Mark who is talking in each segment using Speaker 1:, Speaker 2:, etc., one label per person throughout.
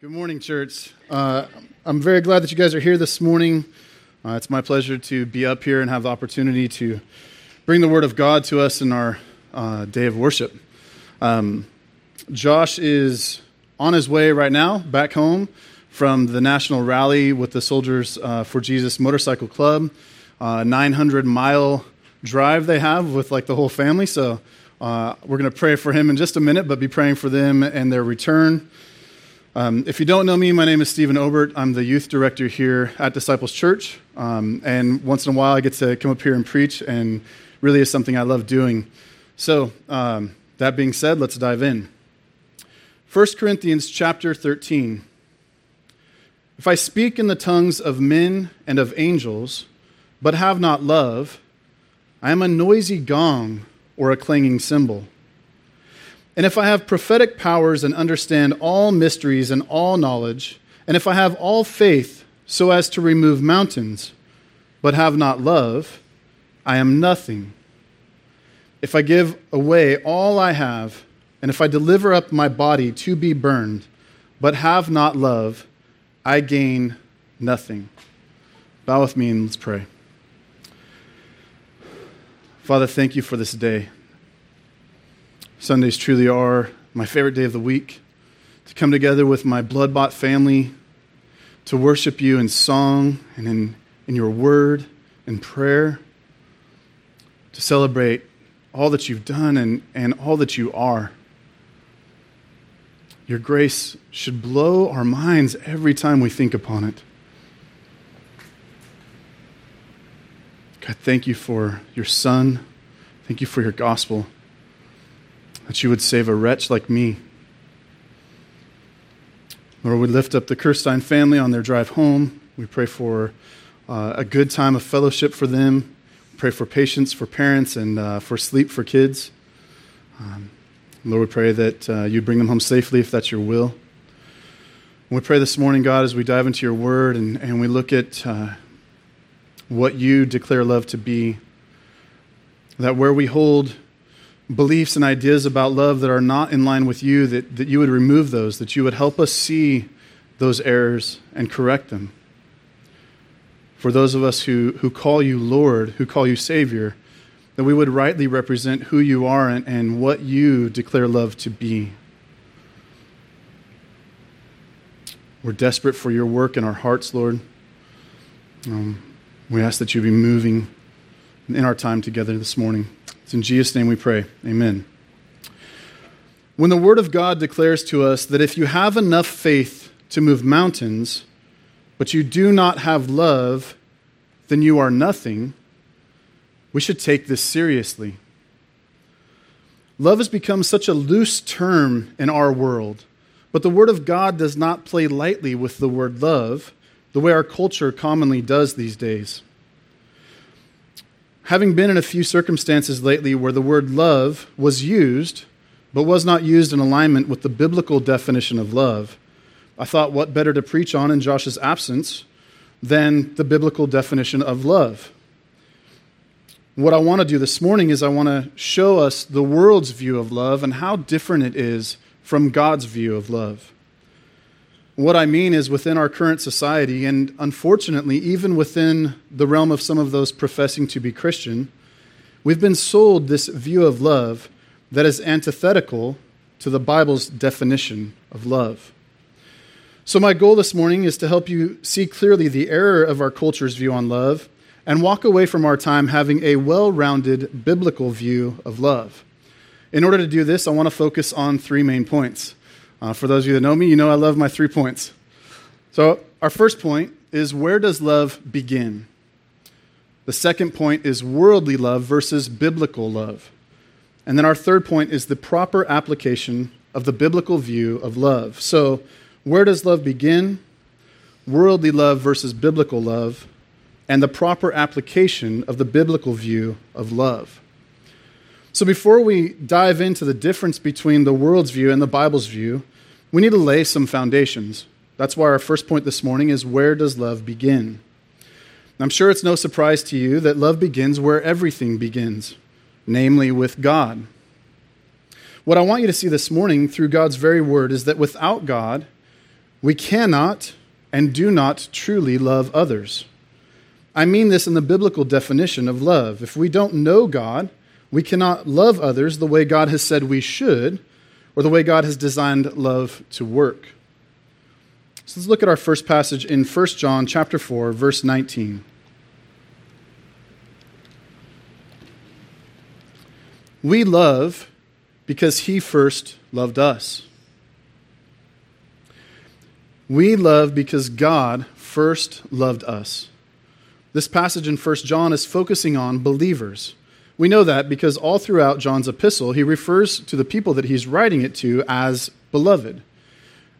Speaker 1: Good morning, church. Uh, I'm very glad that you guys are here this morning. Uh, it's my pleasure to be up here and have the opportunity to bring the Word of God to us in our uh, day of worship. Um, Josh is on his way right now back home from the national rally with the Soldiers uh, for Jesus Motorcycle Club. Uh, 900 mile drive they have with like the whole family. So uh, we're going to pray for him in just a minute, but be praying for them and their return. Um, if you don't know me, my name is Stephen Obert. I'm the youth director here at Disciples Church. Um, and once in a while, I get to come up here and preach, and really is something I love doing. So, um, that being said, let's dive in. 1 Corinthians chapter 13. If I speak in the tongues of men and of angels, but have not love, I am a noisy gong or a clanging cymbal. And if I have prophetic powers and understand all mysteries and all knowledge, and if I have all faith so as to remove mountains, but have not love, I am nothing. If I give away all I have, and if I deliver up my body to be burned, but have not love, I gain nothing. Bow with me and let's pray. Father, thank you for this day. Sundays truly are my favorite day of the week. To come together with my blood bought family, to worship you in song and in, in your word and prayer, to celebrate all that you've done and, and all that you are. Your grace should blow our minds every time we think upon it. God, thank you for your Son. Thank you for your gospel that you would save a wretch like me. Lord, we lift up the Kirstein family on their drive home. We pray for uh, a good time of fellowship for them. We pray for patience for parents and uh, for sleep for kids. Um, Lord, we pray that uh, you bring them home safely if that's your will. And we pray this morning, God, as we dive into your word and, and we look at uh, what you declare love to be, that where we hold beliefs and ideas about love that are not in line with you, that, that you would remove those, that you would help us see those errors and correct them. For those of us who, who call you Lord, who call you Savior, that we would rightly represent who you are and, and what you declare love to be. We're desperate for your work in our hearts, Lord. Um, we ask that you be moving in our time together this morning. It's in Jesus' name we pray. Amen. When the Word of God declares to us that if you have enough faith to move mountains, but you do not have love, then you are nothing, we should take this seriously. Love has become such a loose term in our world, but the Word of God does not play lightly with the word love the way our culture commonly does these days. Having been in a few circumstances lately where the word love was used, but was not used in alignment with the biblical definition of love, I thought what better to preach on in Josh's absence than the biblical definition of love. What I want to do this morning is I want to show us the world's view of love and how different it is from God's view of love. What I mean is within our current society, and unfortunately, even within the realm of some of those professing to be Christian, we've been sold this view of love that is antithetical to the Bible's definition of love. So, my goal this morning is to help you see clearly the error of our culture's view on love and walk away from our time having a well rounded biblical view of love. In order to do this, I want to focus on three main points. Uh, for those of you that know me, you know I love my three points. So, our first point is where does love begin? The second point is worldly love versus biblical love. And then our third point is the proper application of the biblical view of love. So, where does love begin? Worldly love versus biblical love, and the proper application of the biblical view of love. So, before we dive into the difference between the world's view and the Bible's view, we need to lay some foundations. That's why our first point this morning is where does love begin? I'm sure it's no surprise to you that love begins where everything begins, namely with God. What I want you to see this morning through God's very word is that without God, we cannot and do not truly love others. I mean this in the biblical definition of love. If we don't know God, we cannot love others the way God has said we should or the way God has designed love to work. So let's look at our first passage in 1 John chapter 4 verse 19. We love because he first loved us. We love because God first loved us. This passage in 1 John is focusing on believers. We know that because all throughout John's epistle, he refers to the people that he's writing it to as beloved.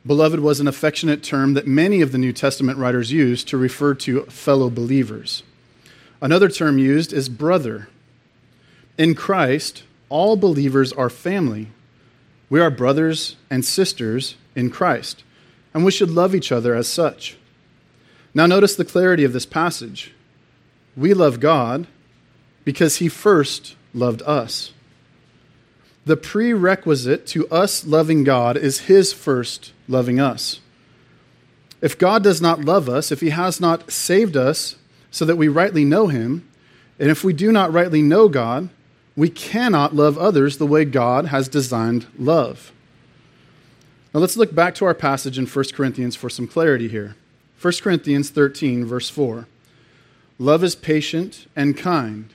Speaker 1: Beloved was an affectionate term that many of the New Testament writers used to refer to fellow believers. Another term used is brother. In Christ, all believers are family. We are brothers and sisters in Christ, and we should love each other as such. Now, notice the clarity of this passage. We love God because he first loved us. The prerequisite to us loving God is his first loving us. If God does not love us, if he has not saved us so that we rightly know him, and if we do not rightly know God, we cannot love others the way God has designed love. Now let's look back to our passage in 1 Corinthians for some clarity here. 1 Corinthians 13, verse 4. Love is patient and kind.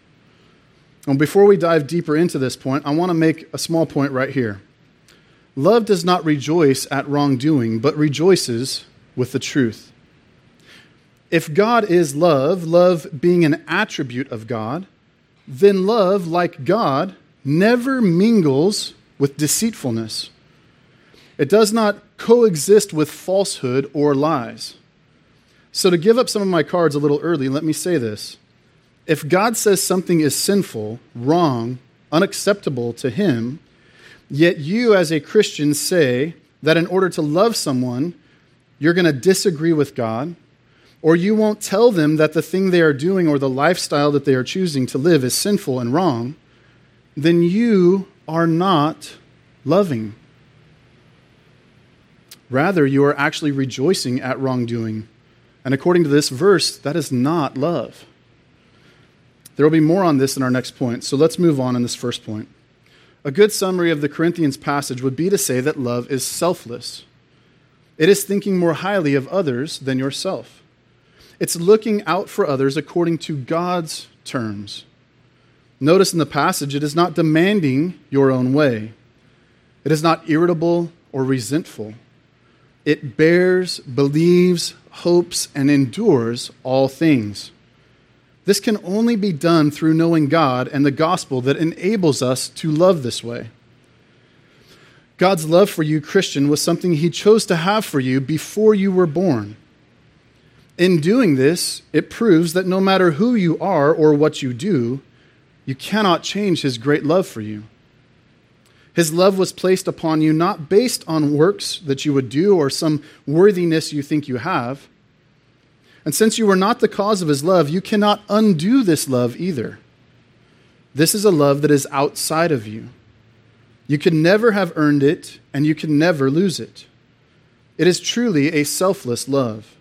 Speaker 1: And before we dive deeper into this point, I want to make a small point right here. Love does not rejoice at wrongdoing, but rejoices with the truth. If God is love, love being an attribute of God, then love, like God, never mingles with deceitfulness. It does not coexist with falsehood or lies. So, to give up some of my cards a little early, let me say this. If God says something is sinful, wrong, unacceptable to Him, yet you as a Christian say that in order to love someone, you're going to disagree with God, or you won't tell them that the thing they are doing or the lifestyle that they are choosing to live is sinful and wrong, then you are not loving. Rather, you are actually rejoicing at wrongdoing. And according to this verse, that is not love. There will be more on this in our next point, so let's move on in this first point. A good summary of the Corinthians passage would be to say that love is selfless. It is thinking more highly of others than yourself. It's looking out for others according to God's terms. Notice in the passage, it is not demanding your own way, it is not irritable or resentful. It bears, believes, hopes, and endures all things. This can only be done through knowing God and the gospel that enables us to love this way. God's love for you, Christian, was something He chose to have for you before you were born. In doing this, it proves that no matter who you are or what you do, you cannot change his great love for you. His love was placed upon you not based on works that you would do or some worthiness you think you have. And since you were not the cause of his love, you cannot undo this love either. This is a love that is outside of you. You can never have earned it, and you can never lose it. It is truly a selfless love.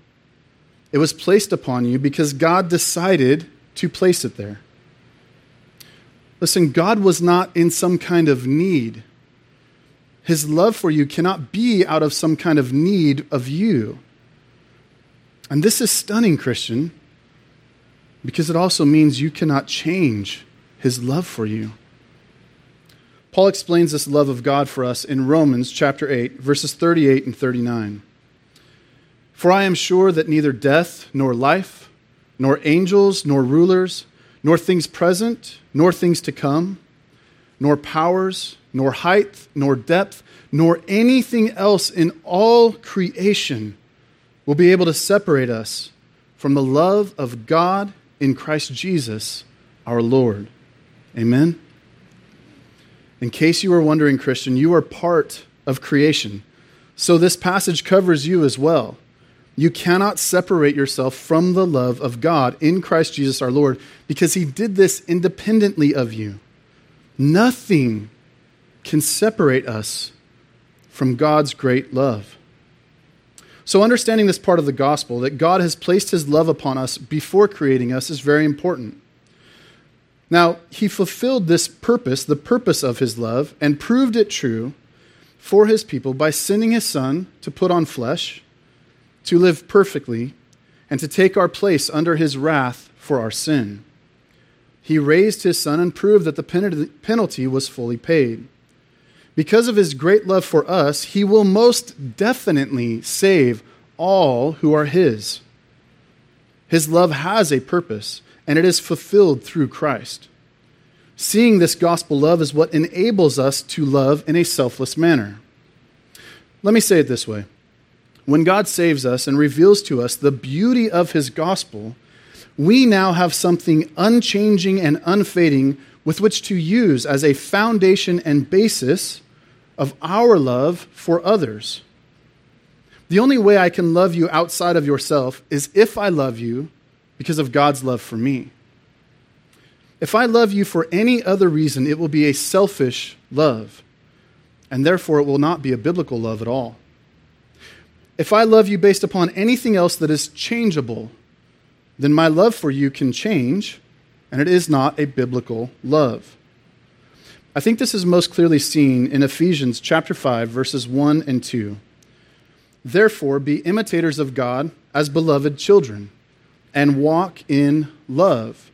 Speaker 1: It was placed upon you because God decided to place it there. Listen, God was not in some kind of need. His love for you cannot be out of some kind of need of you. And this is stunning, Christian, because it also means you cannot change his love for you. Paul explains this love of God for us in Romans chapter 8, verses 38 and 39. For I am sure that neither death, nor life, nor angels, nor rulers, nor things present, nor things to come, nor powers, nor height, nor depth, nor anything else in all creation will be able to separate us from the love of God in Christ Jesus our Lord. Amen? In case you are wondering, Christian, you are part of creation. So this passage covers you as well. You cannot separate yourself from the love of God in Christ Jesus our Lord because he did this independently of you. Nothing can separate us from God's great love. So, understanding this part of the gospel, that God has placed his love upon us before creating us, is very important. Now, he fulfilled this purpose, the purpose of his love, and proved it true for his people by sending his son to put on flesh, to live perfectly, and to take our place under his wrath for our sin. He raised his son and proved that the penalty was fully paid. Because of his great love for us, he will most definitely save all who are his. His love has a purpose, and it is fulfilled through Christ. Seeing this gospel love is what enables us to love in a selfless manner. Let me say it this way When God saves us and reveals to us the beauty of his gospel, we now have something unchanging and unfading with which to use as a foundation and basis of our love for others. The only way I can love you outside of yourself is if I love you because of God's love for me. If I love you for any other reason, it will be a selfish love, and therefore it will not be a biblical love at all. If I love you based upon anything else that is changeable, then my love for you can change, and it is not a biblical love. I think this is most clearly seen in Ephesians chapter 5 verses 1 and 2. Therefore be imitators of God as beloved children and walk in love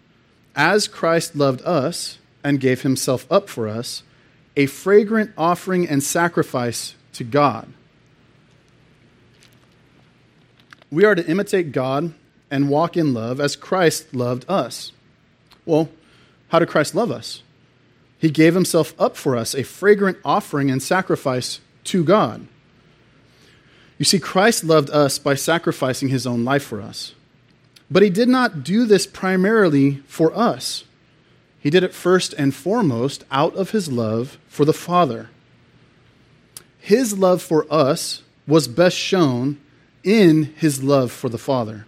Speaker 1: as Christ loved us and gave himself up for us, a fragrant offering and sacrifice to God. We are to imitate God and walk in love as Christ loved us. Well, how did Christ love us? He gave himself up for us, a fragrant offering and sacrifice to God. You see, Christ loved us by sacrificing his own life for us. But he did not do this primarily for us. He did it first and foremost out of his love for the Father. His love for us was best shown in his love for the Father.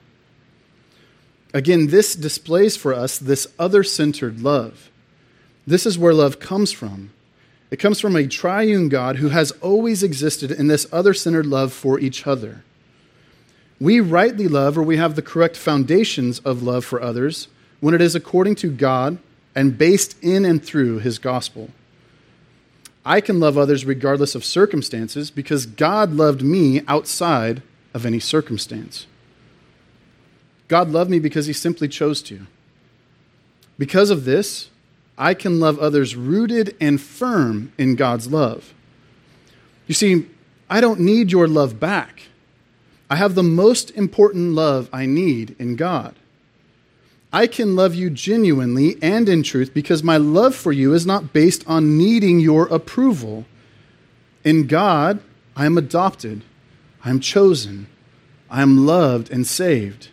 Speaker 1: Again, this displays for us this other centered love. This is where love comes from. It comes from a triune God who has always existed in this other centered love for each other. We rightly love, or we have the correct foundations of love for others, when it is according to God and based in and through his gospel. I can love others regardless of circumstances because God loved me outside of any circumstance. God loved me because he simply chose to. Because of this, I can love others rooted and firm in God's love. You see, I don't need your love back. I have the most important love I need in God. I can love you genuinely and in truth because my love for you is not based on needing your approval. In God, I am adopted, I am chosen, I am loved and saved.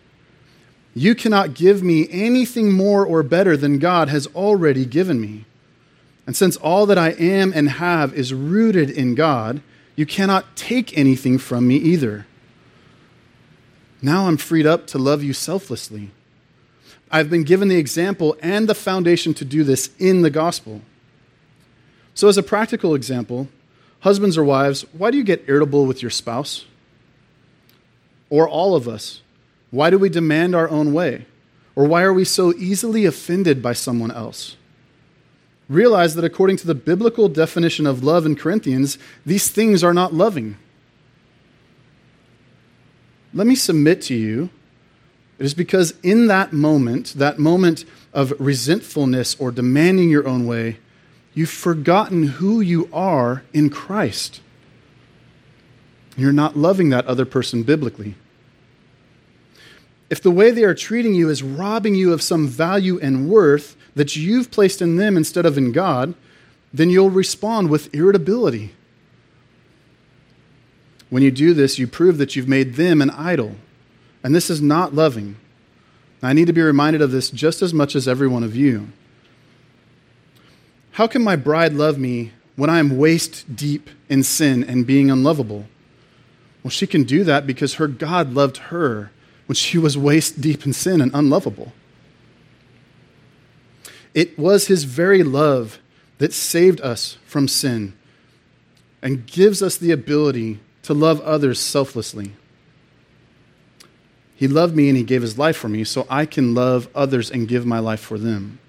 Speaker 1: You cannot give me anything more or better than God has already given me. And since all that I am and have is rooted in God, you cannot take anything from me either. Now I'm freed up to love you selflessly. I've been given the example and the foundation to do this in the gospel. So, as a practical example, husbands or wives, why do you get irritable with your spouse? Or all of us, why do we demand our own way? Or why are we so easily offended by someone else? Realize that according to the biblical definition of love in Corinthians, these things are not loving. Let me submit to you it is because in that moment, that moment of resentfulness or demanding your own way, you've forgotten who you are in Christ. You're not loving that other person biblically if the way they are treating you is robbing you of some value and worth that you've placed in them instead of in God, then you'll respond with irritability. When you do this, you prove that you've made them an idol. And this is not loving. I need to be reminded of this just as much as every one of you. How can my bride love me when I am waist deep in sin and being unlovable? Well, she can do that because her God loved her when she was waist deep in sin and unlovable. It was his very love that saved us from sin and gives us the ability to love others selflessly. He loved me and he gave his life for me so I can love others and give my life for them.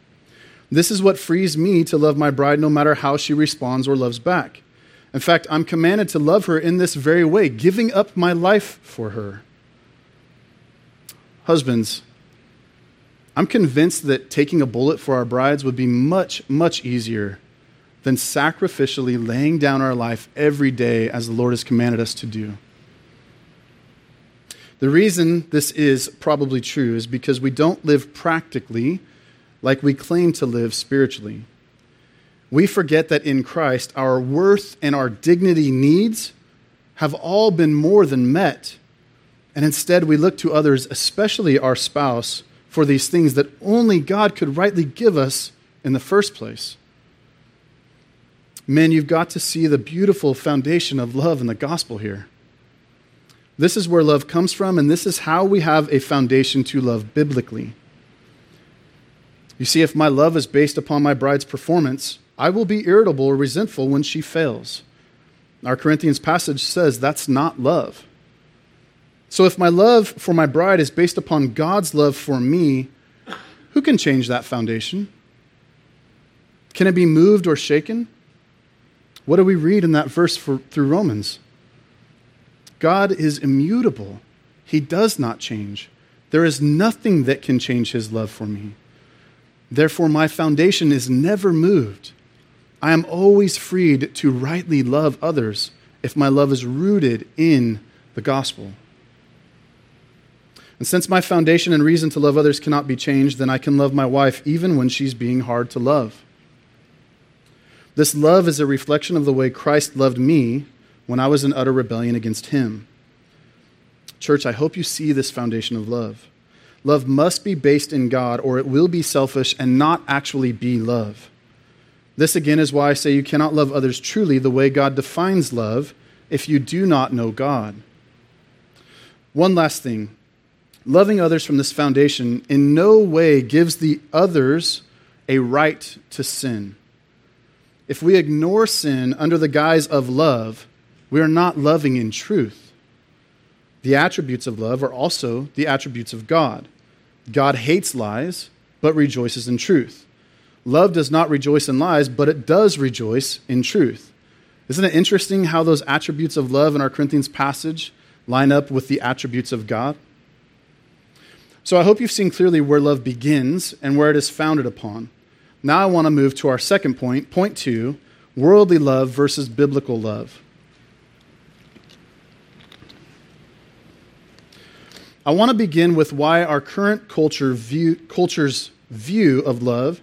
Speaker 1: This is what frees me to love my bride no matter how she responds or loves back. In fact, I'm commanded to love her in this very way, giving up my life for her. Husbands, I'm convinced that taking a bullet for our brides would be much, much easier than sacrificially laying down our life every day as the Lord has commanded us to do. The reason this is probably true is because we don't live practically like we claim to live spiritually. We forget that in Christ, our worth and our dignity needs have all been more than met. And instead, we look to others, especially our spouse, for these things that only God could rightly give us in the first place. Men, you've got to see the beautiful foundation of love in the gospel here. This is where love comes from, and this is how we have a foundation to love biblically. You see, if my love is based upon my bride's performance, I will be irritable or resentful when she fails. Our Corinthians passage says that's not love. So if my love for my bride is based upon God's love for me, who can change that foundation? Can it be moved or shaken? What do we read in that verse for, through Romans? God is immutable. He does not change. There is nothing that can change his love for me. Therefore, my foundation is never moved. I am always freed to rightly love others if my love is rooted in the gospel. And since my foundation and reason to love others cannot be changed, then I can love my wife even when she's being hard to love. This love is a reflection of the way Christ loved me when I was in utter rebellion against him. Church, I hope you see this foundation of love. Love must be based in God, or it will be selfish and not actually be love. This again is why I say you cannot love others truly the way God defines love if you do not know God. One last thing loving others from this foundation in no way gives the others a right to sin. If we ignore sin under the guise of love, we are not loving in truth. The attributes of love are also the attributes of God. God hates lies, but rejoices in truth. Love does not rejoice in lies, but it does rejoice in truth. Isn't it interesting how those attributes of love in our Corinthians passage line up with the attributes of God? So I hope you've seen clearly where love begins and where it is founded upon. Now I want to move to our second point, point two worldly love versus biblical love. I want to begin with why our current culture view, culture's view of love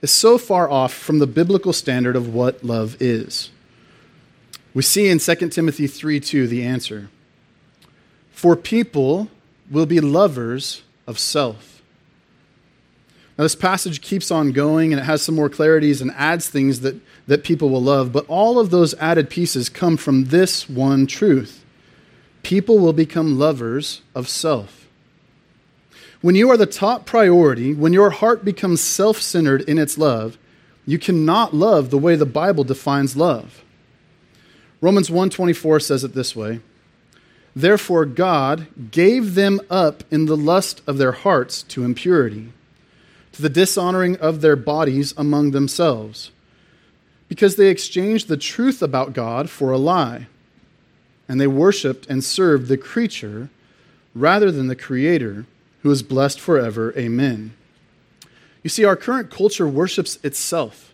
Speaker 1: is so far off from the biblical standard of what love is. We see in 2 Timothy 3 2 the answer. For people will be lovers of self. Now, this passage keeps on going and it has some more clarities and adds things that, that people will love, but all of those added pieces come from this one truth people will become lovers of self. When you are the top priority, when your heart becomes self centered in its love, you cannot love the way the Bible defines love. Romans 1:24 says it this way: Therefore God gave them up in the lust of their hearts to impurity, to the dishonoring of their bodies among themselves, because they exchanged the truth about God for a lie and they worshiped and served the creature rather than the Creator, who is blessed forever. Amen. You see, our current culture worships itself.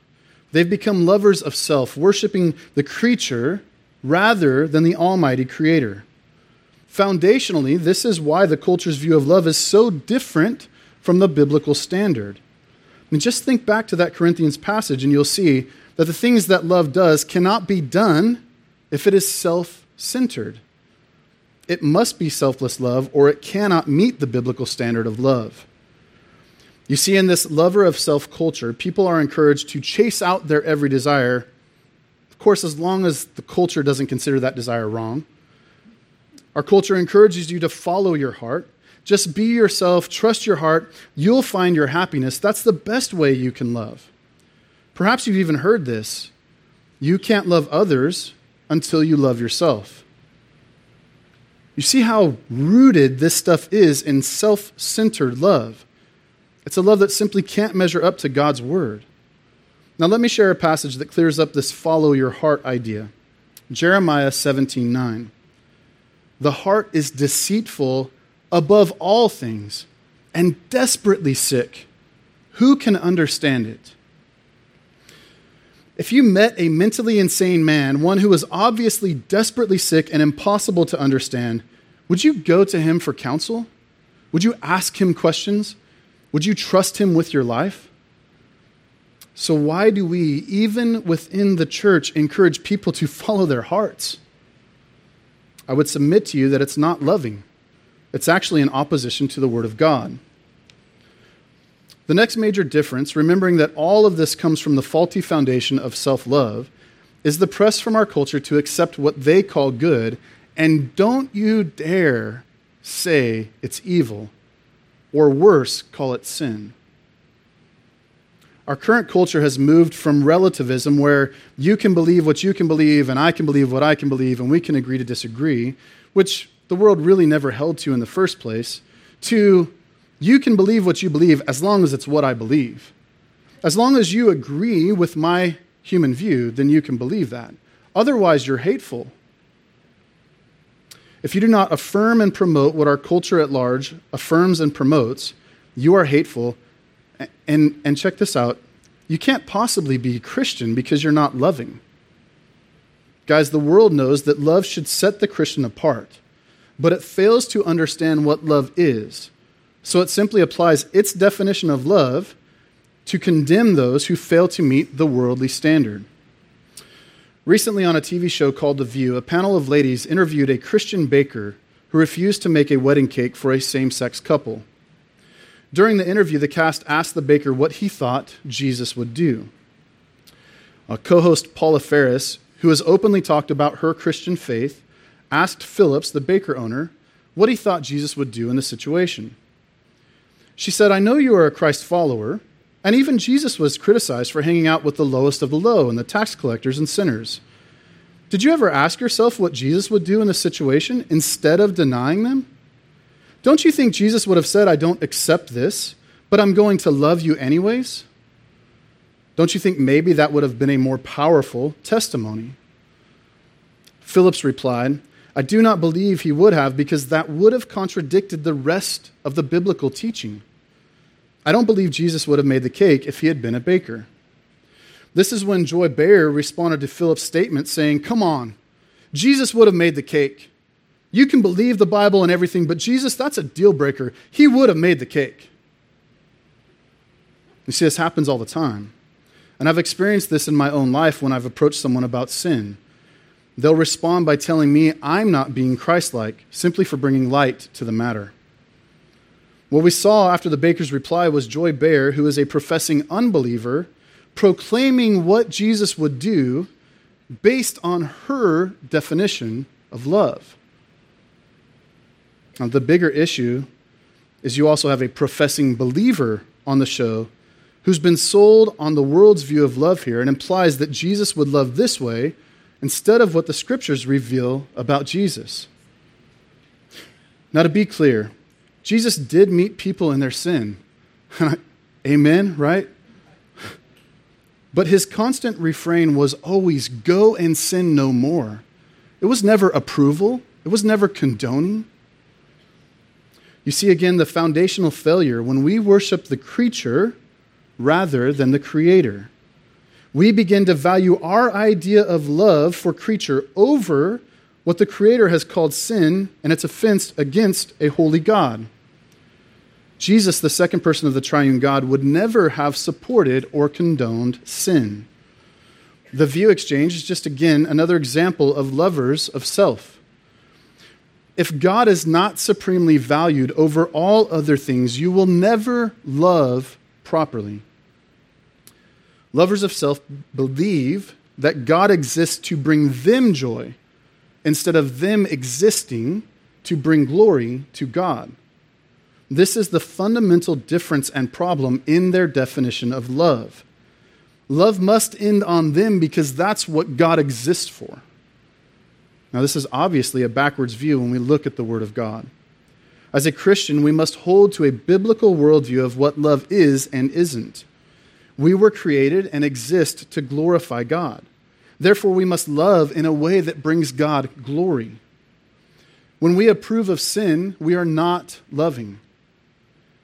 Speaker 1: They've become lovers of self, worshiping the creature rather than the Almighty Creator. Foundationally, this is why the culture's view of love is so different from the biblical standard. I mean, just think back to that Corinthians passage, and you'll see that the things that love does cannot be done if it is self centered. it must be selfless love or it cannot meet the biblical standard of love. You see, in this lover of self culture, people are encouraged to chase out their every desire, of course, as long as the culture doesn't consider that desire wrong. Our culture encourages you to follow your heart. Just be yourself, trust your heart, you'll find your happiness. That's the best way you can love. Perhaps you've even heard this. You can't love others until you love yourself. You see how rooted this stuff is in self centered love. It's a love that simply can't measure up to God's word. Now, let me share a passage that clears up this follow your heart idea. Jeremiah 17 9. The heart is deceitful above all things and desperately sick. Who can understand it? If you met a mentally insane man, one who was obviously desperately sick and impossible to understand, would you go to him for counsel? Would you ask him questions? Would you trust him with your life? So, why do we, even within the church, encourage people to follow their hearts? I would submit to you that it's not loving. It's actually in opposition to the Word of God. The next major difference, remembering that all of this comes from the faulty foundation of self love, is the press from our culture to accept what they call good, and don't you dare say it's evil or worse, call it sin. Our current culture has moved from relativism, where you can believe what you can believe, and I can believe what I can believe, and we can agree to disagree, which the world really never held to in the first place, to you can believe what you believe as long as it's what I believe. As long as you agree with my human view, then you can believe that. Otherwise, you're hateful. If you do not affirm and promote what our culture at large affirms and promotes, you are hateful. And, and check this out you can't possibly be Christian because you're not loving. Guys, the world knows that love should set the Christian apart, but it fails to understand what love is. So it simply applies its definition of love to condemn those who fail to meet the worldly standard. Recently, on a TV show called The View, a panel of ladies interviewed a Christian baker who refused to make a wedding cake for a same sex couple. During the interview, the cast asked the baker what he thought Jesus would do. Co host Paula Faris, who has openly talked about her Christian faith, asked Phillips, the baker owner, what he thought Jesus would do in the situation. She said, I know you are a Christ follower, and even Jesus was criticized for hanging out with the lowest of the low and the tax collectors and sinners. Did you ever ask yourself what Jesus would do in this situation instead of denying them? Don't you think Jesus would have said, I don't accept this, but I'm going to love you anyways? Don't you think maybe that would have been a more powerful testimony? Phillips replied, I do not believe he would have because that would have contradicted the rest of the biblical teaching. I don't believe Jesus would have made the cake if he had been a baker. This is when Joy Behar responded to Phillips' statement saying, Come on, Jesus would have made the cake. You can believe the Bible and everything, but Jesus, that's a deal breaker. He would have made the cake. You see, this happens all the time. And I've experienced this in my own life when I've approached someone about sin. They'll respond by telling me I'm not being Christ like simply for bringing light to the matter. What we saw after the baker's reply was Joy Behar, who is a professing unbeliever, proclaiming what Jesus would do based on her definition of love. Now, the bigger issue is you also have a professing believer on the show who's been sold on the world's view of love here and implies that Jesus would love this way instead of what the scriptures reveal about Jesus. Now, to be clear, Jesus did meet people in their sin. Amen, right? But his constant refrain was always go and sin no more. It was never approval, it was never condoning. You see again the foundational failure when we worship the creature rather than the creator. We begin to value our idea of love for creature over what the creator has called sin and its offense against a holy God. Jesus, the second person of the triune God, would never have supported or condoned sin. The view exchange is just again another example of lovers of self. If God is not supremely valued over all other things, you will never love properly. Lovers of self believe that God exists to bring them joy instead of them existing to bring glory to God. This is the fundamental difference and problem in their definition of love. Love must end on them because that's what God exists for. Now, this is obviously a backwards view when we look at the Word of God. As a Christian, we must hold to a biblical worldview of what love is and isn't. We were created and exist to glorify God. Therefore, we must love in a way that brings God glory. When we approve of sin, we are not loving.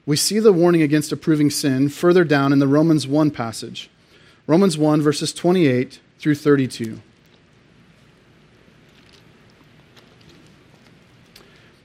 Speaker 1: We see the warning against approving sin further down in the Romans 1 passage. Romans 1, verses 28 through 32.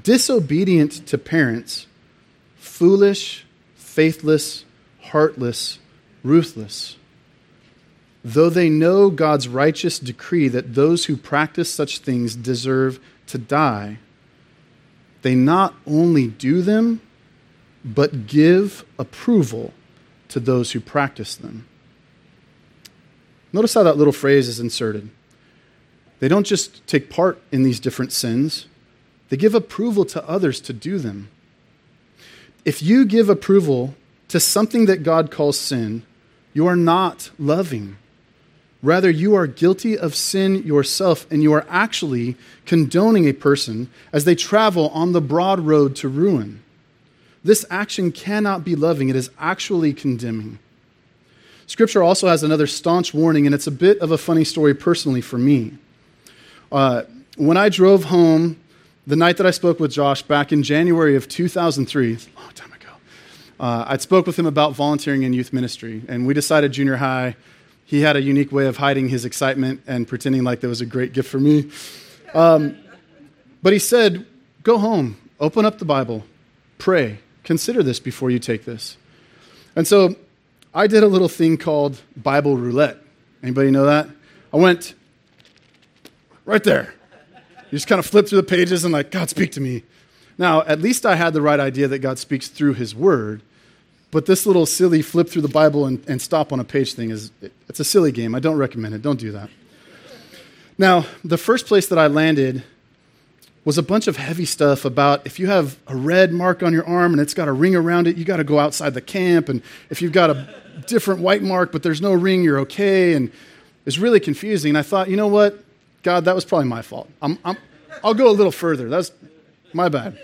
Speaker 1: disobedient to parents, foolish, faithless, heartless, ruthless. Though they know God's righteous decree that those who practice such things deserve to die, they not only do them, but give approval to those who practice them. Notice how that little phrase is inserted. They don't just take part in these different sins, they give approval to others to do them. If you give approval to something that God calls sin, you are not loving. Rather, you are guilty of sin yourself, and you are actually condoning a person as they travel on the broad road to ruin. This action cannot be loving, it is actually condemning. Scripture also has another staunch warning, and it's a bit of a funny story personally for me. Uh, when I drove home the night that I spoke with Josh back in January of 2003, a long time ago, uh, I spoke with him about volunteering in youth ministry, and we decided junior high he had a unique way of hiding his excitement and pretending like there was a great gift for me. Um, but he said, Go home, open up the Bible, pray, consider this before you take this. And so I did a little thing called Bible roulette. Anybody know that? I went right there. You just kind of flip through the pages and, like, God, speak to me. Now, at least I had the right idea that God speaks through his word. But this little silly flip through the Bible and, and stop on a page thing is it's a silly game. I don't recommend it. Don't do that. Now, the first place that I landed was a bunch of heavy stuff about if you have a red mark on your arm and it's got a ring around it, you got to go outside the camp. And if you've got a different white mark but there's no ring, you're okay. And it's really confusing. And I thought, you know what? God, that was probably my fault. i will go a little further. That's my bad.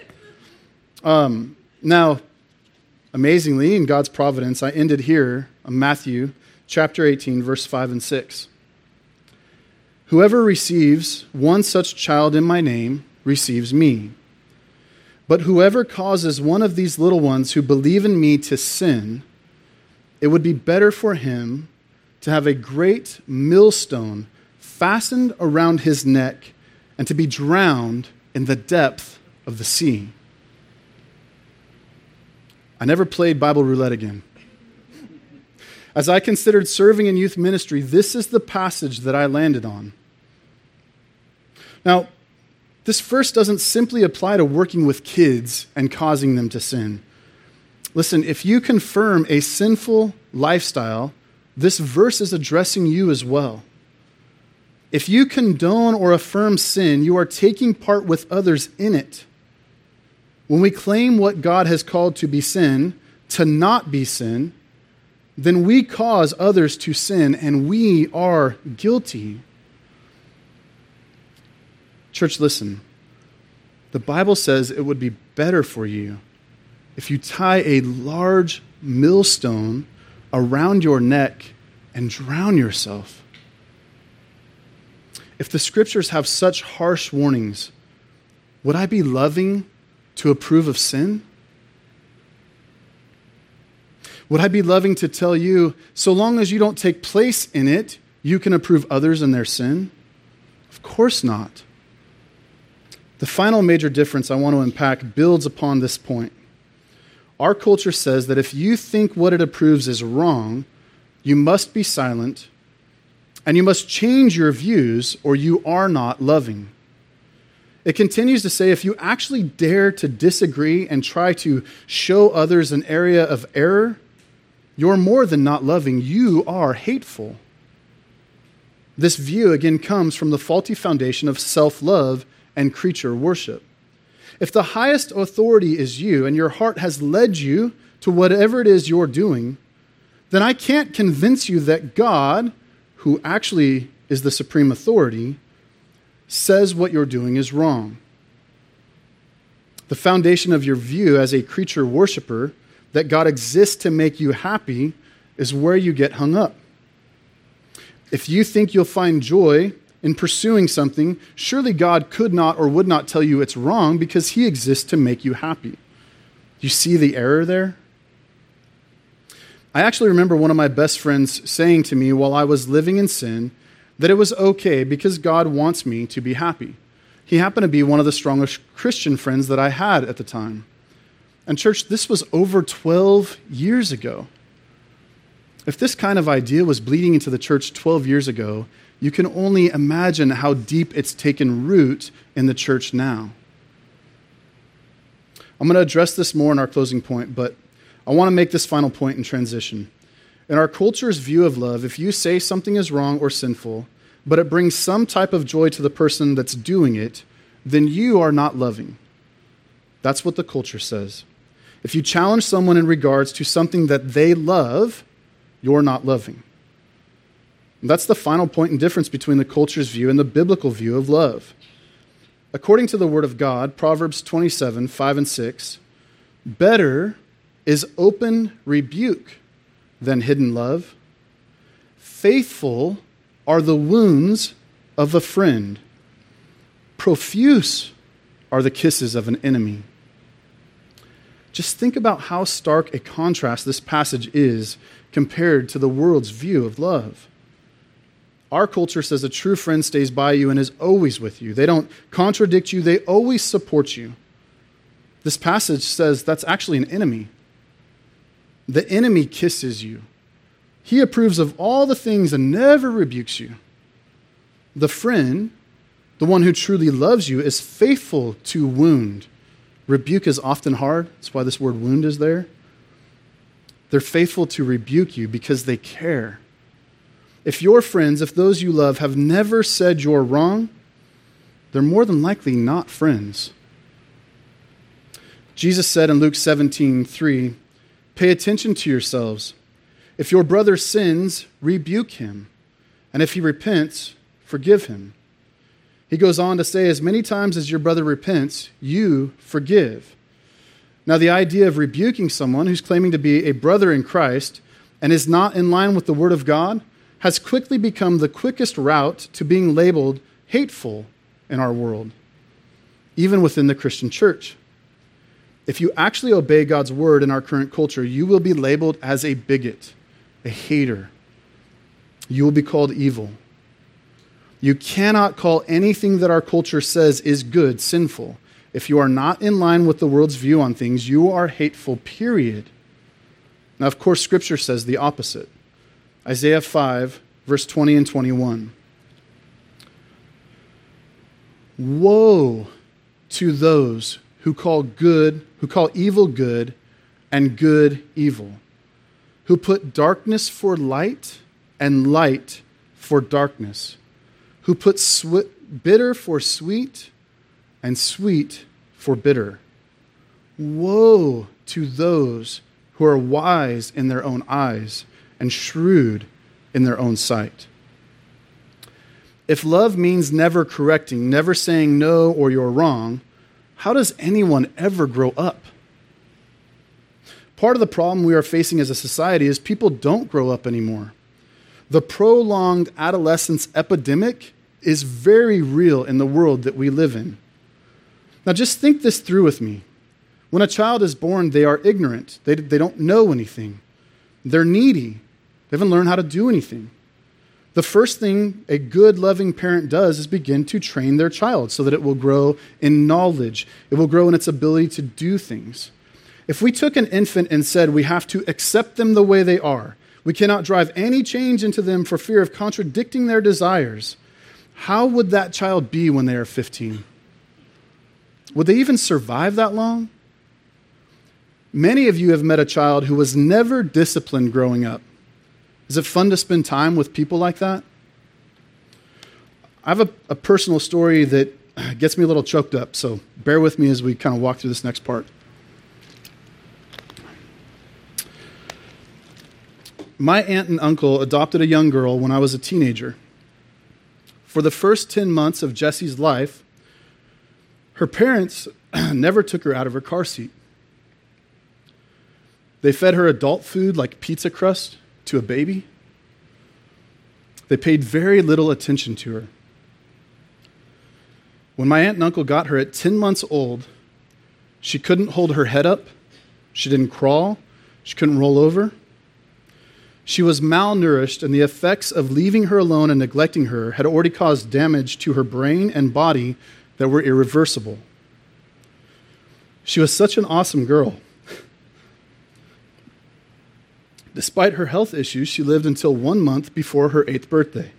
Speaker 1: Um, now, Amazingly, in God's providence, I ended here on Matthew chapter 18, verse 5 and 6. Whoever receives one such child in my name receives me. But whoever causes one of these little ones who believe in me to sin, it would be better for him to have a great millstone fastened around his neck and to be drowned in the depth of the sea. I never played Bible roulette again. As I considered serving in youth ministry, this is the passage that I landed on. Now, this verse doesn't simply apply to working with kids and causing them to sin. Listen, if you confirm a sinful lifestyle, this verse is addressing you as well. If you condone or affirm sin, you are taking part with others in it. When we claim what God has called to be sin to not be sin, then we cause others to sin and we are guilty. Church, listen. The Bible says it would be better for you if you tie a large millstone around your neck and drown yourself. If the scriptures have such harsh warnings, would I be loving to approve of sin? Would I be loving to tell you, so long as you don't take place in it, you can approve others in their sin? Of course not. The final major difference I want to unpack builds upon this point. Our culture says that if you think what it approves is wrong, you must be silent and you must change your views or you are not loving. It continues to say if you actually dare to disagree and try to show others an area of error, you're more than not loving, you are hateful. This view again comes from the faulty foundation of self love and creature worship. If the highest authority is you and your heart has led you to whatever it is you're doing, then I can't convince you that God, who actually is the supreme authority, says what you're doing is wrong. The foundation of your view as a creature worshiper, that God exists to make you happy, is where you get hung up. If you think you'll find joy in pursuing something, surely God could not or would not tell you it's wrong because He exists to make you happy. You see the error there? I actually remember one of my best friends saying to me while I was living in sin that it was okay because God wants me to be happy. He happened to be one of the strongest Christian friends that I had at the time. And, church, this was over 12 years ago. If this kind of idea was bleeding into the church 12 years ago, you can only imagine how deep it's taken root in the church now. I'm going to address this more in our closing point, but I want to make this final point in transition. In our culture's view of love, if you say something is wrong or sinful, but it brings some type of joy to the person that's doing it, then you are not loving. That's what the culture says. If you challenge someone in regards to something that they love, you're not loving. And that's the final point and difference between the culture's view and the biblical view of love. According to the Word of God, Proverbs 27 5 and 6, better is open rebuke than hidden love. Faithful are the wounds of a friend, profuse are the kisses of an enemy. Just think about how stark a contrast this passage is compared to the world's view of love. Our culture says a true friend stays by you and is always with you. They don't contradict you, they always support you. This passage says that's actually an enemy. The enemy kisses you. He approves of all the things and never rebukes you. The friend, the one who truly loves you, is faithful to wound. Rebuke is often hard. That's why this word wound is there. They're faithful to rebuke you because they care. If your friends, if those you love, have never said you're wrong, they're more than likely not friends. Jesus said in Luke 17, 3, Pay attention to yourselves. If your brother sins, rebuke him. And if he repents, forgive him. He goes on to say, As many times as your brother repents, you forgive. Now, the idea of rebuking someone who's claiming to be a brother in Christ and is not in line with the Word of God has quickly become the quickest route to being labeled hateful in our world, even within the Christian church if you actually obey God's word in our current culture, you will be labeled as a bigot, a hater. You will be called evil. You cannot call anything that our culture says is good sinful. If you are not in line with the world's view on things, you are hateful, period. Now, of course, Scripture says the opposite. Isaiah 5, verse 20 and 21. Woe to those who call good, who call evil good and good evil, who put darkness for light and light for darkness, who put sw- bitter for sweet and sweet for bitter. Woe to those who are wise in their own eyes and shrewd in their own sight. If love means never correcting, never saying no or you're wrong, how does anyone ever grow up? Part of the problem we are facing as a society is people don't grow up anymore. The prolonged adolescence epidemic is very real in the world that we live in. Now, just think this through with me. When a child is born, they are ignorant, they, they don't know anything, they're needy, they haven't learned how to do anything. The first thing a good, loving parent does is begin to train their child so that it will grow in knowledge. It will grow in its ability to do things. If we took an infant and said we have to accept them the way they are, we cannot drive any change into them for fear of contradicting their desires, how would that child be when they are 15? Would they even survive that long? Many of you have met a child who was never disciplined growing up. Is it fun to spend time with people like that? I have a, a personal story that gets me a little choked up, so bear with me as we kind of walk through this next part. My aunt and uncle adopted a young girl when I was a teenager. For the first 10 months of Jessie's life, her parents never took her out of her car seat. They fed her adult food like pizza crust to a baby. They paid very little attention to her. When my aunt and uncle got her at 10 months old, she couldn't hold her head up, she didn't crawl, she couldn't roll over. She was malnourished, and the effects of leaving her alone and neglecting her had already caused damage to her brain and body that were irreversible. She was such an awesome girl. Despite her health issues, she lived until one month before her eighth birthday.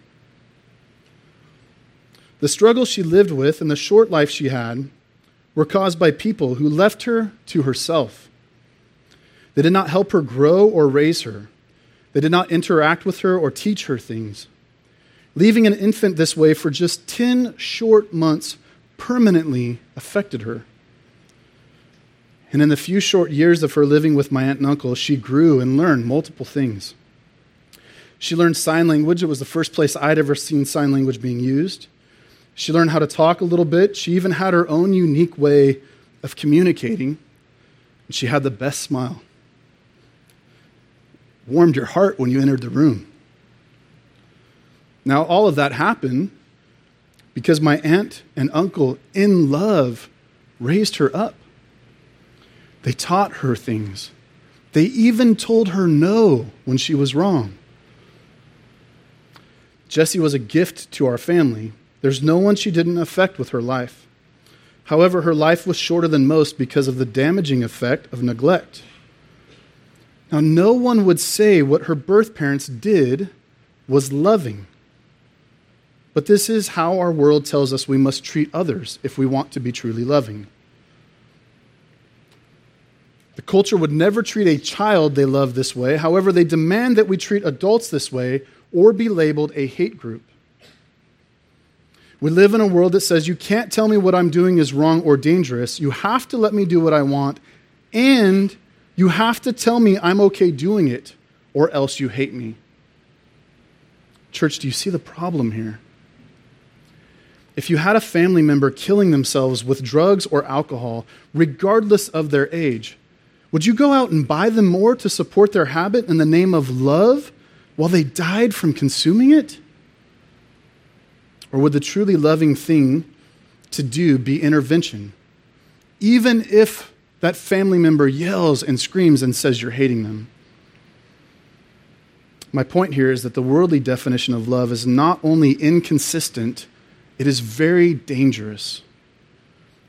Speaker 1: The struggles she lived with and the short life she had were caused by people who left her to herself. They did not help her grow or raise her. They did not interact with her or teach her things. Leaving an infant this way for just 10 short months permanently affected her. And in the few short years of her living with my aunt and uncle, she grew and learned multiple things. She learned sign language. It was the first place I'd ever seen sign language being used. She learned how to talk a little bit. She even had her own unique way of communicating. And she had the best smile. Warmed your heart when you entered the room. Now, all of that happened because my aunt and uncle, in love, raised her up. They taught her things. They even told her no when she was wrong. Jessie was a gift to our family. There's no one she didn't affect with her life. However, her life was shorter than most because of the damaging effect of neglect. Now, no one would say what her birth parents did was loving. But this is how our world tells us we must treat others if we want to be truly loving. The culture would never treat a child they love this way. However, they demand that we treat adults this way or be labeled a hate group. We live in a world that says you can't tell me what I'm doing is wrong or dangerous. You have to let me do what I want, and you have to tell me I'm okay doing it, or else you hate me. Church, do you see the problem here? If you had a family member killing themselves with drugs or alcohol, regardless of their age, would you go out and buy them more to support their habit in the name of love while they died from consuming it? Or would the truly loving thing to do be intervention? Even if that family member yells and screams and says you're hating them. My point here is that the worldly definition of love is not only inconsistent, it is very dangerous.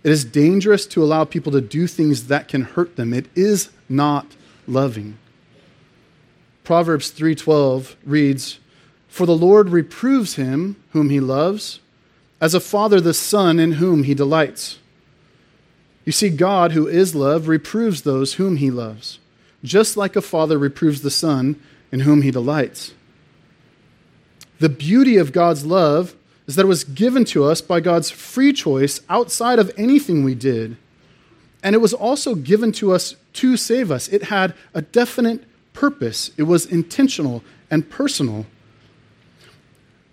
Speaker 1: It is dangerous to allow people to do things that can hurt them. It is not loving. Proverbs 3:12 reads, "For the Lord reproves him whom he loves, as a father the son in whom he delights." You see God, who is love, reproves those whom he loves, just like a father reproves the son in whom he delights. The beauty of God's love is that it was given to us by God's free choice outside of anything we did. And it was also given to us to save us. It had a definite purpose, it was intentional and personal.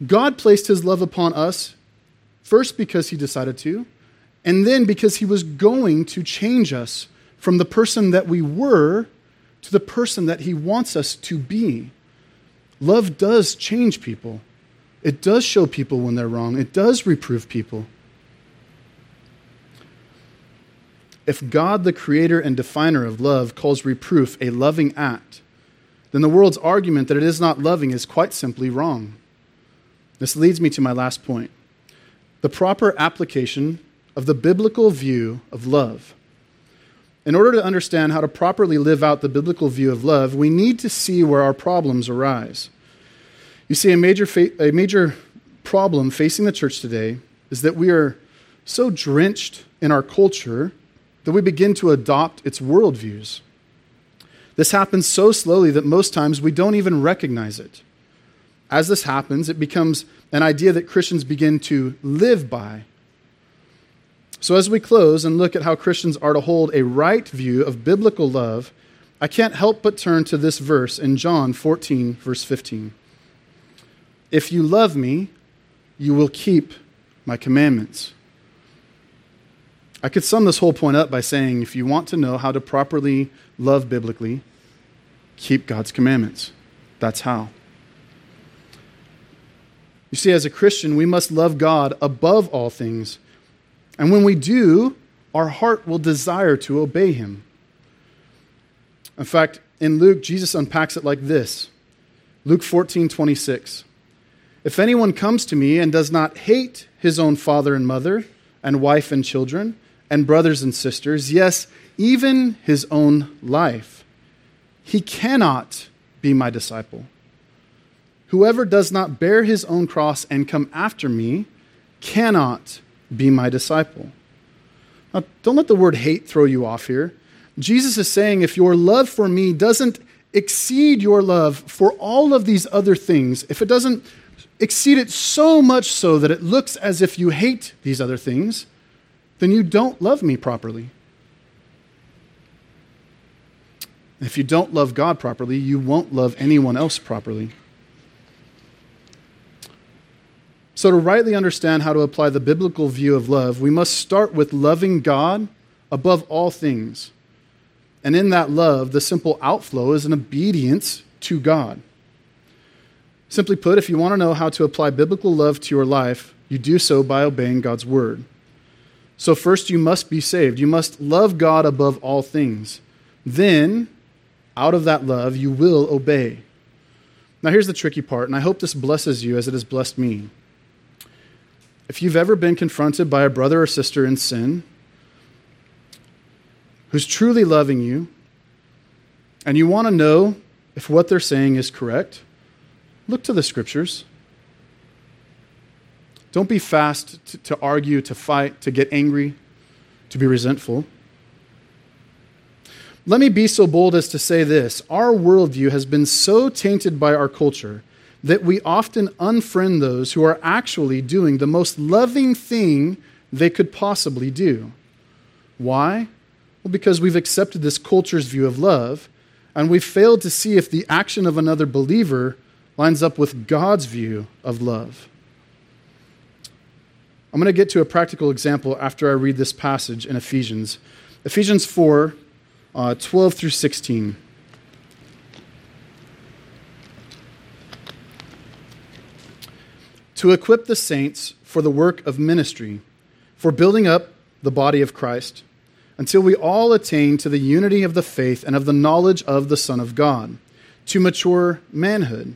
Speaker 1: God placed his love upon us first because he decided to, and then because he was going to change us from the person that we were to the person that he wants us to be. Love does change people. It does show people when they're wrong, it does reprove people. if God, the creator and definer of love, calls reproof a loving act, then the world's argument that it is not loving is quite simply wrong. This leads me to my last point the proper application of the biblical view of love. In order to understand how to properly live out the biblical view of love, we need to see where our problems arise. You see, a major, fa- a major problem facing the church today is that we are so drenched in our culture that we begin to adopt its worldviews. This happens so slowly that most times we don't even recognize it. As this happens, it becomes an idea that Christians begin to live by. So, as we close and look at how Christians are to hold a right view of biblical love, I can't help but turn to this verse in John 14, verse 15. If you love me, you will keep my commandments. I could sum this whole point up by saying if you want to know how to properly love biblically, keep God's commandments. That's how. You see, as a Christian, we must love God above all things. And when we do, our heart will desire to obey him. In fact, in Luke, Jesus unpacks it like this Luke 14, 26. If anyone comes to me and does not hate his own father and mother, and wife and children, and brothers and sisters, yes, even his own life, he cannot be my disciple. Whoever does not bear his own cross and come after me cannot be my disciple. Now, don't let the word hate throw you off here. Jesus is saying if your love for me doesn't exceed your love for all of these other things, if it doesn't exceed it so much so that it looks as if you hate these other things, then you don't love me properly. If you don't love God properly, you won't love anyone else properly. So, to rightly understand how to apply the biblical view of love, we must start with loving God above all things. And in that love, the simple outflow is an obedience to God. Simply put, if you want to know how to apply biblical love to your life, you do so by obeying God's word. So, first, you must be saved. You must love God above all things. Then, out of that love, you will obey. Now, here's the tricky part, and I hope this blesses you as it has blessed me. If you've ever been confronted by a brother or sister in sin who's truly loving you, and you want to know if what they're saying is correct, look to the scriptures. Don't be fast to, to argue, to fight, to get angry, to be resentful. Let me be so bold as to say this our worldview has been so tainted by our culture that we often unfriend those who are actually doing the most loving thing they could possibly do. Why? Well, because we've accepted this culture's view of love, and we've failed to see if the action of another believer lines up with God's view of love. I'm going to get to a practical example after I read this passage in Ephesians. Ephesians 4 uh, 12 through 16. To equip the saints for the work of ministry, for building up the body of Christ, until we all attain to the unity of the faith and of the knowledge of the Son of God, to mature manhood,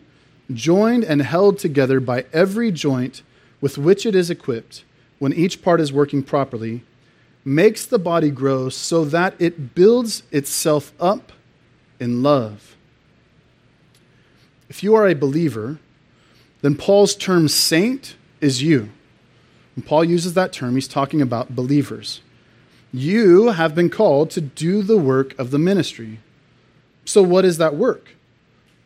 Speaker 1: joined and held together by every joint with which it is equipped, when each part is working properly, makes the body grow so that it builds itself up in love. If you are a believer, then Paul's term saint is you. When Paul uses that term, he's talking about believers. You have been called to do the work of the ministry. So, what is that work?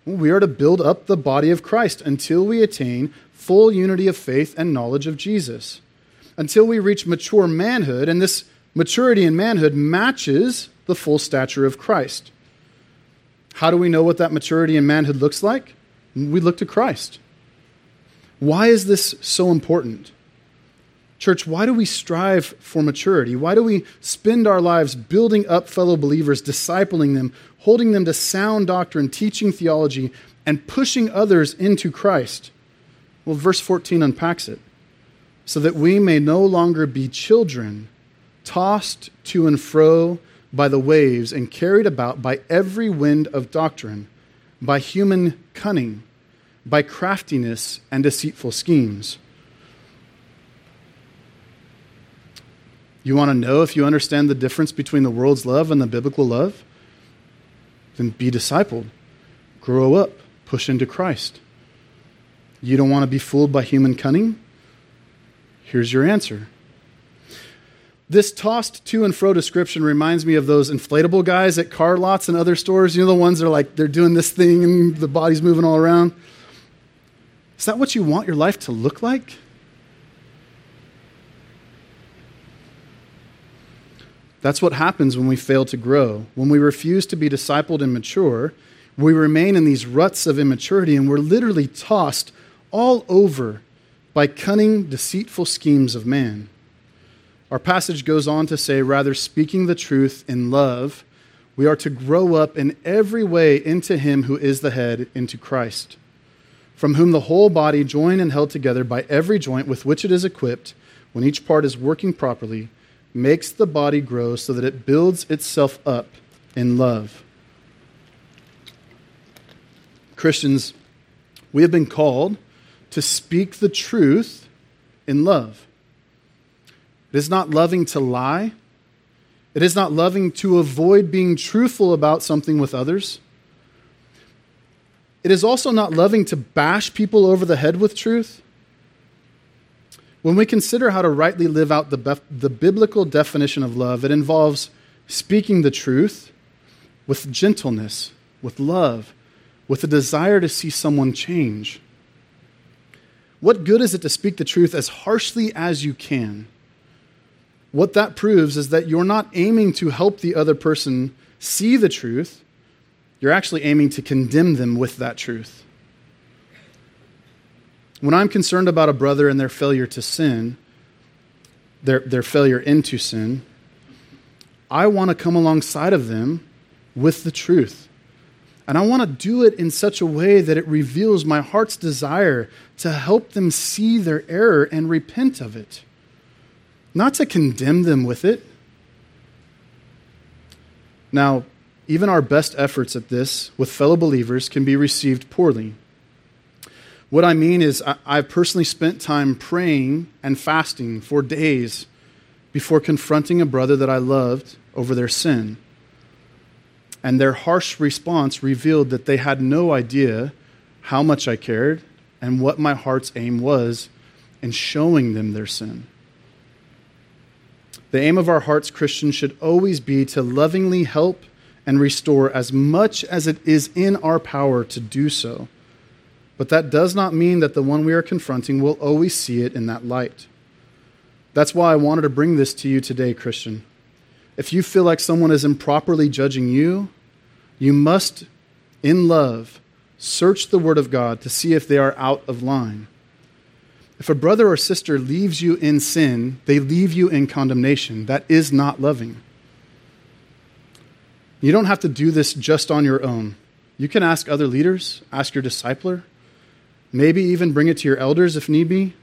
Speaker 1: We are to build up the body of Christ until we attain full unity of faith and knowledge of Jesus until we reach mature manhood, and this maturity in manhood matches the full stature of Christ. How do we know what that maturity in manhood looks like? We look to Christ. Why is this so important? Church, why do we strive for maturity? Why do we spend our lives building up fellow believers, discipling them, holding them to sound doctrine, teaching theology, and pushing others into Christ? Well, verse 14 unpacks it. So that we may no longer be children, tossed to and fro by the waves and carried about by every wind of doctrine, by human cunning, by craftiness and deceitful schemes. You want to know if you understand the difference between the world's love and the biblical love? Then be discipled, grow up, push into Christ. You don't want to be fooled by human cunning? Here's your answer. This tossed to and fro description reminds me of those inflatable guys at car lots and other stores. You know, the ones that are like, they're doing this thing and the body's moving all around. Is that what you want your life to look like? That's what happens when we fail to grow. When we refuse to be discipled and mature, we remain in these ruts of immaturity and we're literally tossed all over by cunning, deceitful schemes of man. Our passage goes on to say, rather, speaking the truth in love, we are to grow up in every way into Him who is the head, into Christ, from whom the whole body, joined and held together by every joint with which it is equipped, when each part is working properly, makes the body grow so that it builds itself up in love. Christians, we have been called to speak the truth in love. It is not loving to lie. It is not loving to avoid being truthful about something with others. It is also not loving to bash people over the head with truth. When we consider how to rightly live out the, the biblical definition of love, it involves speaking the truth with gentleness, with love, with a desire to see someone change. What good is it to speak the truth as harshly as you can? What that proves is that you're not aiming to help the other person see the truth, you're actually aiming to condemn them with that truth. When I'm concerned about a brother and their failure to sin, their, their failure into sin, I want to come alongside of them with the truth. And I want to do it in such a way that it reveals my heart's desire to help them see their error and repent of it, not to condemn them with it. Now, even our best efforts at this with fellow believers can be received poorly. What I mean is, I, have personally spent time praying and fasting for days before confronting a brother that I loved over their sin. And their harsh response revealed that they had no idea how much I cared and what my heart's aim was in showing them their sin. The aim of our hearts, Christians, should always be to lovingly help and restore as much as it is in our power to do so. But that does not mean that the one we are confronting will always see it in that light. That's why I wanted to bring this to you today, Christian. If you feel like someone is improperly judging you, you must, in love, search the Word of God to see if they are out of line. If a brother or sister leaves you in sin, they leave you in condemnation. That is not loving. You don't have to do this just on your own. You can ask other leaders, ask your discipler, Maybe even bring it to your elders if need be.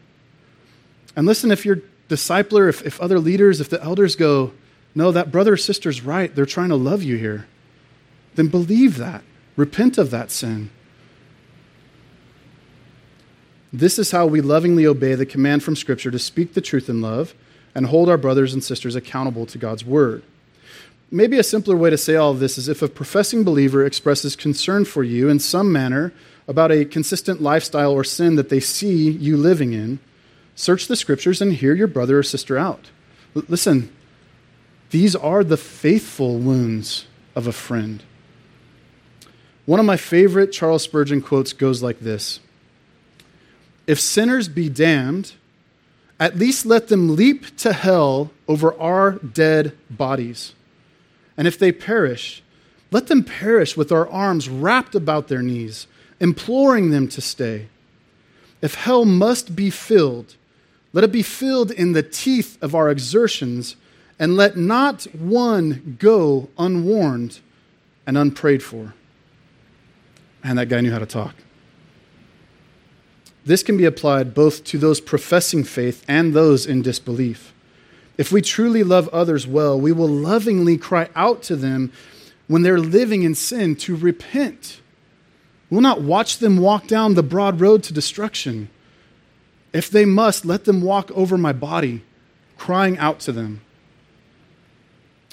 Speaker 1: And listen, if your discipler, if, if other leaders, if the elders go, no, that brother or sister's right, they're trying to love you here, then believe that. Repent of that sin. This is how we lovingly obey the command from Scripture to speak the truth in love and hold our brothers and sisters accountable to God's word. Maybe a simpler way to say all of this is if a professing believer expresses concern for you in some manner about a consistent lifestyle or sin that they see you living in, search the scriptures and hear your brother or sister out. L- listen, these are the faithful wounds of a friend. One of my favorite Charles Spurgeon quotes goes like this If sinners be damned, at least let them leap to hell over our dead bodies. And if they perish, let them perish with our arms wrapped about their knees, imploring them to stay. If hell must be filled, let it be filled in the teeth of our exertions, and let not one go unwarned and unprayed for. And that guy knew how to talk. This can be applied both to those professing faith and those in disbelief. If we truly love others well, we will lovingly cry out to them when they're living in sin to repent. We'll not watch them walk down the broad road to destruction. If they must, let them walk over my body, crying out to them.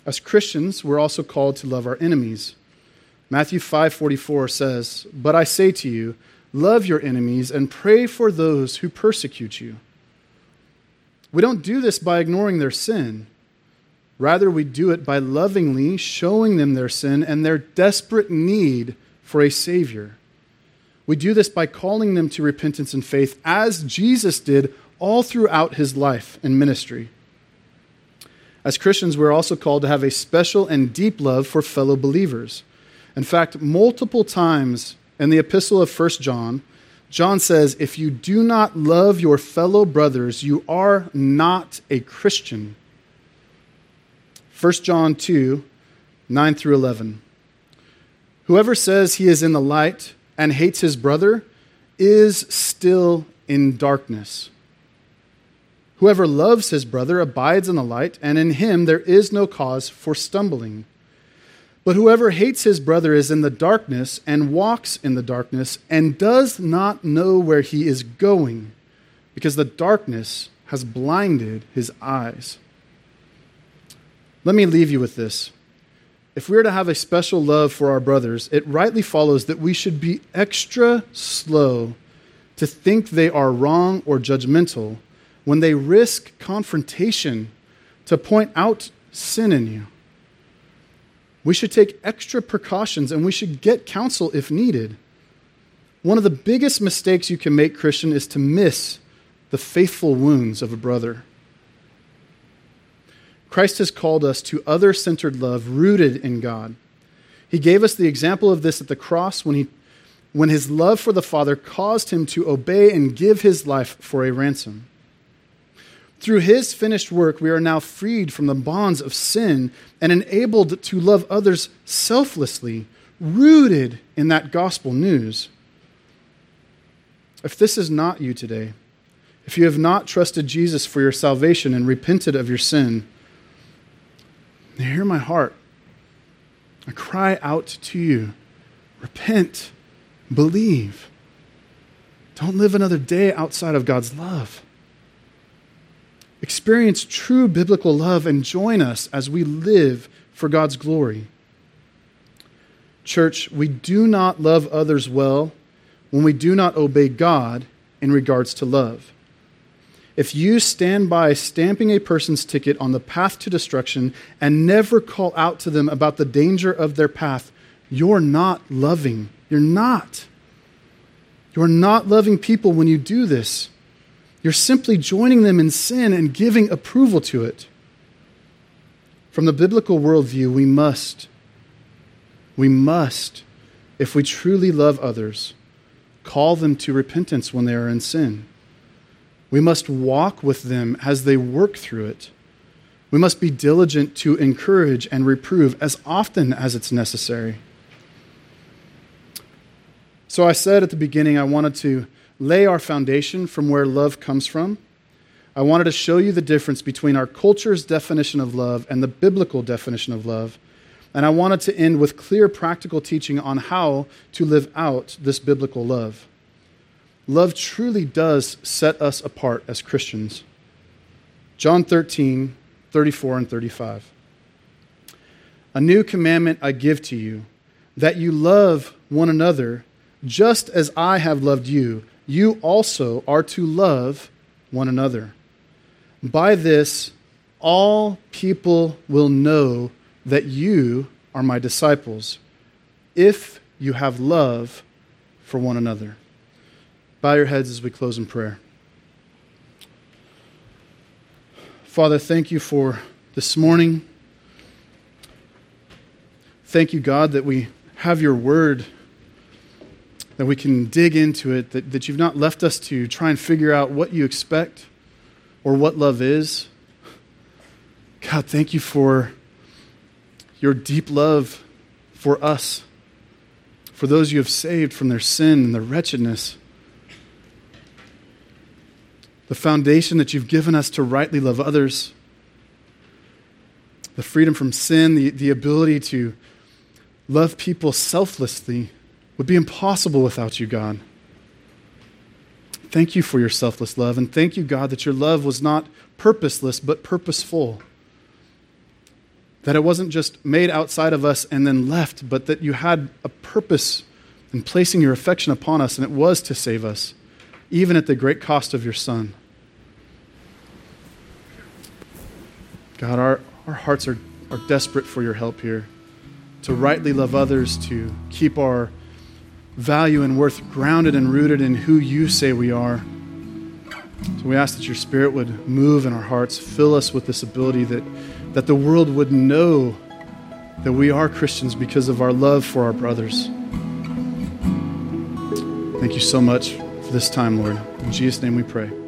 Speaker 1: As Christians, we're also called to love our enemies. Matthew 5:44 says, "But I say to you, love your enemies and pray for those who persecute you." We don't do this by ignoring their sin. Rather, we do it by lovingly showing them their sin and their desperate need for a Savior. We do this by calling them to repentance and faith, as Jesus did all throughout his life and ministry. As Christians, we're also called to have a special and deep love for fellow believers. In fact, multiple times in the epistle of 1 John, John says, If you do not love your fellow brothers, you are not a Christian. 1 John 2 9 through 11. Whoever says he is in the light and hates his brother is still in darkness. Whoever loves his brother abides in the light, and in him there is no cause for stumbling. But whoever hates his brother is in the darkness and walks in the darkness and does not know where he is going, because the darkness has blinded his eyes. Let me leave you with this. If we are to have a special love for our brothers, it rightly follows that we should be extra slow to think they are wrong or judgmental when they risk confrontation to point out sin in you. We should take extra precautions and we should get counsel if needed. One of the biggest mistakes you can make, Christian, is to miss the faithful wounds of a brother. Christ has called us to other centered love rooted in God. He gave us the example of this at the cross when, he, when his love for the Father caused him to obey and give his life for a ransom. Through his finished work, we are now freed from the bonds of sin and enabled to love others selflessly, rooted in that gospel news. If this is not you today, if you have not trusted Jesus for your salvation and repented of your sin, hear my heart. I cry out to you repent, believe. Don't live another day outside of God's love. Experience true biblical love and join us as we live for God's glory. Church, we do not love others well when we do not obey God in regards to love. If you stand by stamping a person's ticket on the path to destruction and never call out to them about the danger of their path, you're not loving. You're not. You're not loving people when you do this. You're simply joining them in sin and giving approval to it. From the biblical worldview, we must, we must, if we truly love others, call them to repentance when they are in sin. We must walk with them as they work through it. We must be diligent to encourage and reprove as often as it's necessary. So, I said at the beginning, I wanted to lay our foundation from where love comes from. I wanted to show you the difference between our culture's definition of love and the biblical definition of love. And I wanted to end with clear practical teaching on how to live out this biblical love. Love truly does set us apart as Christians. John 13, 34 and 35. A new commandment I give to you, that you love one another just as I have loved you you also are to love one another. By this, all people will know that you are my disciples if you have love for one another. Bow your heads as we close in prayer. Father, thank you for this morning. Thank you, God, that we have your word, that we can dig into it, that, that you've not left us to try and figure out what you expect or what love is. God, thank you for your deep love for us, for those you have saved from their sin and their wretchedness. The foundation that you've given us to rightly love others, the freedom from sin, the, the ability to love people selflessly would be impossible without you, God. Thank you for your selfless love, and thank you, God, that your love was not purposeless but purposeful. That it wasn't just made outside of us and then left, but that you had a purpose in placing your affection upon us, and it was to save us, even at the great cost of your Son. God, our, our hearts are, are desperate for your help here to rightly love others, to keep our value and worth grounded and rooted in who you say we are. So we ask that your Spirit would move in our hearts, fill us with this ability that, that the world would know that we are Christians because of our love for our brothers. Thank you so much for this time, Lord. In Jesus' name we pray.